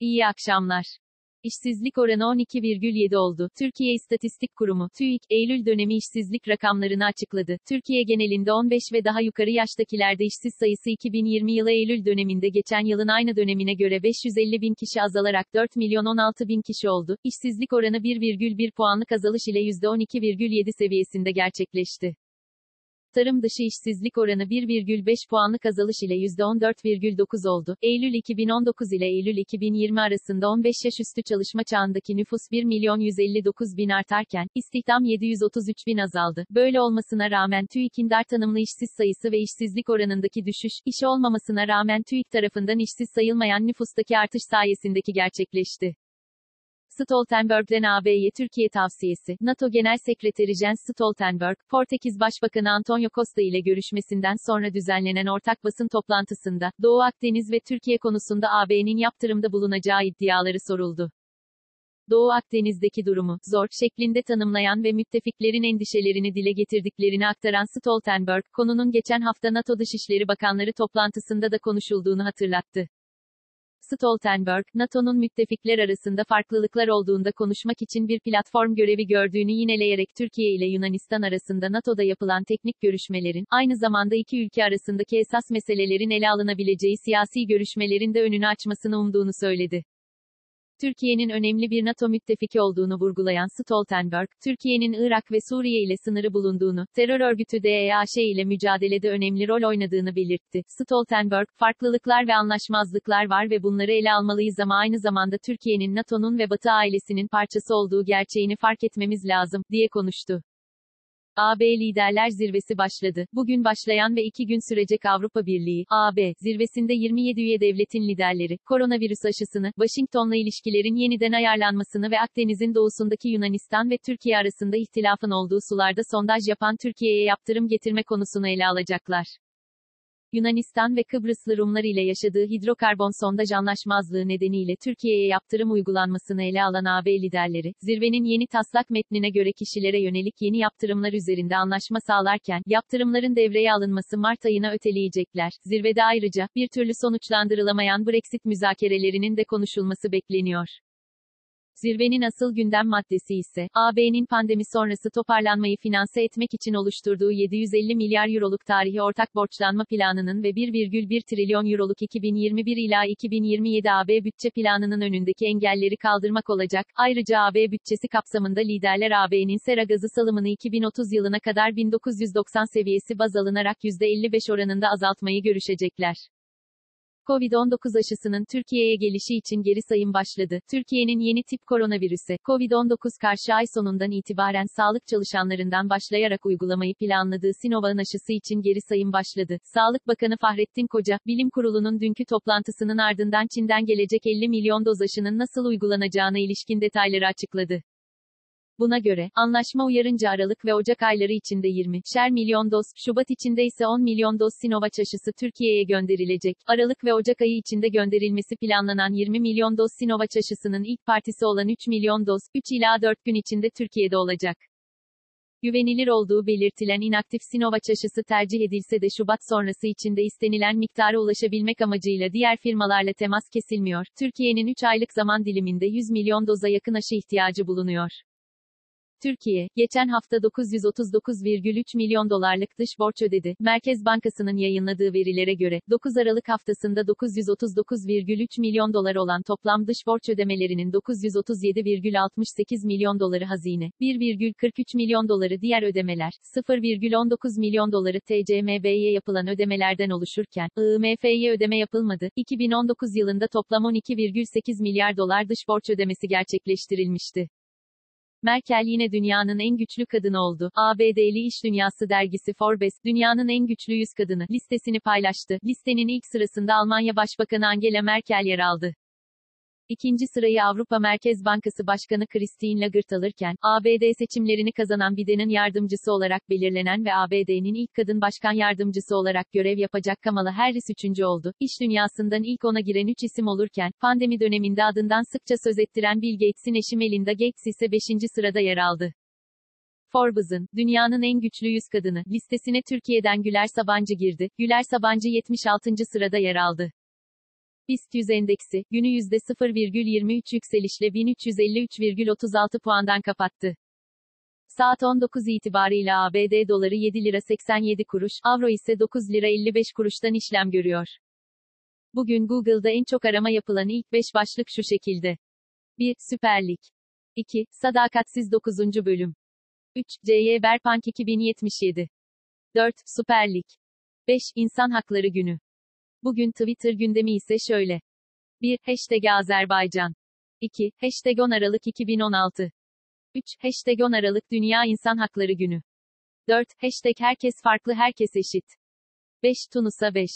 İyi akşamlar. İşsizlik oranı 12,7 oldu. Türkiye İstatistik Kurumu, TÜİK, Eylül dönemi işsizlik rakamlarını açıkladı. Türkiye genelinde 15 ve daha yukarı yaştakilerde işsiz sayısı 2020 yılı Eylül döneminde geçen yılın aynı dönemine göre 550 bin kişi azalarak 4 milyon 16 bin kişi oldu. İşsizlik oranı 1,1 puanlık azalış ile %12,7 seviyesinde gerçekleşti. Tarım dışı işsizlik oranı 1,5 puanlık azalış ile %14,9 oldu. Eylül 2019 ile Eylül 2020 arasında 15 yaş üstü çalışma çağındaki nüfus 1 milyon 159 bin artarken, istihdam 733 bin azaldı. Böyle olmasına rağmen TÜİK'in dar tanımlı işsiz sayısı ve işsizlik oranındaki düşüş, iş olmamasına rağmen TÜİK tarafından işsiz sayılmayan nüfustaki artış sayesindeki gerçekleşti. Stoltenberg'den AB'ye Türkiye tavsiyesi, NATO Genel Sekreteri Jens Stoltenberg, Portekiz Başbakanı Antonio Costa ile görüşmesinden sonra düzenlenen ortak basın toplantısında, Doğu Akdeniz ve Türkiye konusunda AB'nin yaptırımda bulunacağı iddiaları soruldu. Doğu Akdeniz'deki durumu, zor, şeklinde tanımlayan ve müttefiklerin endişelerini dile getirdiklerini aktaran Stoltenberg, konunun geçen hafta NATO Dışişleri Bakanları toplantısında da konuşulduğunu hatırlattı. Stoltenberg, NATO'nun müttefikler arasında farklılıklar olduğunda konuşmak için bir platform görevi gördüğünü yineleyerek Türkiye ile Yunanistan arasında NATO'da yapılan teknik görüşmelerin, aynı zamanda iki ülke arasındaki esas meselelerin ele alınabileceği siyasi görüşmelerin de önünü açmasını umduğunu söyledi. Türkiye'nin önemli bir NATO müttefiki olduğunu vurgulayan Stoltenberg, Türkiye'nin Irak ve Suriye ile sınırı bulunduğunu, terör örgütü DEAŞ ile mücadelede önemli rol oynadığını belirtti. Stoltenberg, farklılıklar ve anlaşmazlıklar var ve bunları ele almalıyız ama aynı zamanda Türkiye'nin NATO'nun ve Batı ailesinin parçası olduğu gerçeğini fark etmemiz lazım, diye konuştu. AB Liderler Zirvesi başladı. Bugün başlayan ve iki gün sürecek Avrupa Birliği, AB, zirvesinde 27 üye devletin liderleri, koronavirüs aşısını, Washington'la ilişkilerin yeniden ayarlanmasını ve Akdeniz'in doğusundaki Yunanistan ve Türkiye arasında ihtilafın olduğu sularda sondaj yapan Türkiye'ye yaptırım getirme konusunu ele alacaklar. Yunanistan ve Kıbrıslı Rumlar ile yaşadığı hidrokarbon sondaj anlaşmazlığı nedeniyle Türkiye'ye yaptırım uygulanmasını ele alan AB liderleri, zirvenin yeni taslak metnine göre kişilere yönelik yeni yaptırımlar üzerinde anlaşma sağlarken, yaptırımların devreye alınması Mart ayına öteleyecekler. Zirvede ayrıca, bir türlü sonuçlandırılamayan Brexit müzakerelerinin de konuşulması bekleniyor. Zirvenin asıl gündem maddesi ise, AB'nin pandemi sonrası toparlanmayı finanse etmek için oluşturduğu 750 milyar euroluk tarihi ortak borçlanma planının ve 1,1 trilyon euroluk 2021 ila 2027 AB bütçe planının önündeki engelleri kaldırmak olacak. Ayrıca AB bütçesi kapsamında liderler AB'nin sera gazı salımını 2030 yılına kadar 1990 seviyesi baz alınarak %55 oranında azaltmayı görüşecekler. Covid-19 aşısının Türkiye'ye gelişi için geri sayım başladı. Türkiye'nin yeni tip koronavirüse, Covid-19 karşı ay sonundan itibaren sağlık çalışanlarından başlayarak uygulamayı planladığı Sinovac'ın aşısı için geri sayım başladı. Sağlık Bakanı Fahrettin Koca, Bilim Kurulu'nun dünkü toplantısının ardından Çin'den gelecek 50 milyon doz aşının nasıl uygulanacağına ilişkin detayları açıkladı. Buna göre, anlaşma uyarınca Aralık ve Ocak ayları içinde 20 şer milyon doz, Şubat içinde ise 10 milyon doz Sinovac aşısı Türkiye'ye gönderilecek. Aralık ve Ocak ayı içinde gönderilmesi planlanan 20 milyon doz Sinovac aşısının ilk partisi olan 3 milyon doz, 3 ila 4 gün içinde Türkiye'de olacak. Güvenilir olduğu belirtilen inaktif Sinovac aşısı tercih edilse de Şubat sonrası içinde istenilen miktara ulaşabilmek amacıyla diğer firmalarla temas kesilmiyor. Türkiye'nin 3 aylık zaman diliminde 100 milyon doza yakın aşı ihtiyacı bulunuyor. Türkiye, geçen hafta 939,3 milyon dolarlık dış borç ödedi. Merkez Bankası'nın yayınladığı verilere göre, 9 Aralık haftasında 939,3 milyon dolar olan toplam dış borç ödemelerinin 937,68 milyon doları hazine, 1,43 milyon doları diğer ödemeler, 0,19 milyon doları TCMB'ye yapılan ödemelerden oluşurken, IMF'ye ödeme yapılmadı. 2019 yılında toplam 12,8 milyar dolar dış borç ödemesi gerçekleştirilmişti. Merkel yine dünyanın en güçlü kadını oldu. ABD'li iş dünyası dergisi Forbes, dünyanın en güçlü 100 kadını listesini paylaştı. Listenin ilk sırasında Almanya Başbakanı Angela Merkel yer aldı. İkinci sırayı Avrupa Merkez Bankası Başkanı Christine Lagarde alırken, ABD seçimlerini kazanan Biden'in yardımcısı olarak belirlenen ve ABD'nin ilk kadın başkan yardımcısı olarak görev yapacak Kamala Harris üçüncü oldu. İş dünyasından ilk ona giren üç isim olurken, pandemi döneminde adından sıkça söz ettiren Bill Gates'in eşi Melinda Gates ise beşinci sırada yer aldı. Forbes'ın, dünyanın en güçlü 100 kadını, listesine Türkiye'den Güler Sabancı girdi. Güler Sabancı 76. sırada yer aldı. BIST 100 endeksi, günü %0,23 yükselişle 1353,36 puandan kapattı. Saat 19 itibariyle ABD doları 7 lira 87 kuruş, avro ise 9 lira 55 kuruştan işlem görüyor. Bugün Google'da en çok arama yapılan ilk 5 başlık şu şekilde. 1. Süper Lig. 2. Sadakatsiz 9. bölüm. 3. C.Y. Berpank 2077. 4. Süper Lig. 5. İnsan Hakları Günü. Bugün Twitter gündemi ise şöyle. 1. Hashtag Azerbaycan. 2. Hashtag 10 Aralık 2016. 3. Hashtag 10 Aralık Dünya İnsan Hakları Günü. 4. Hashtag Herkes Farklı Herkes Eşit. 5. Tunus'a 5.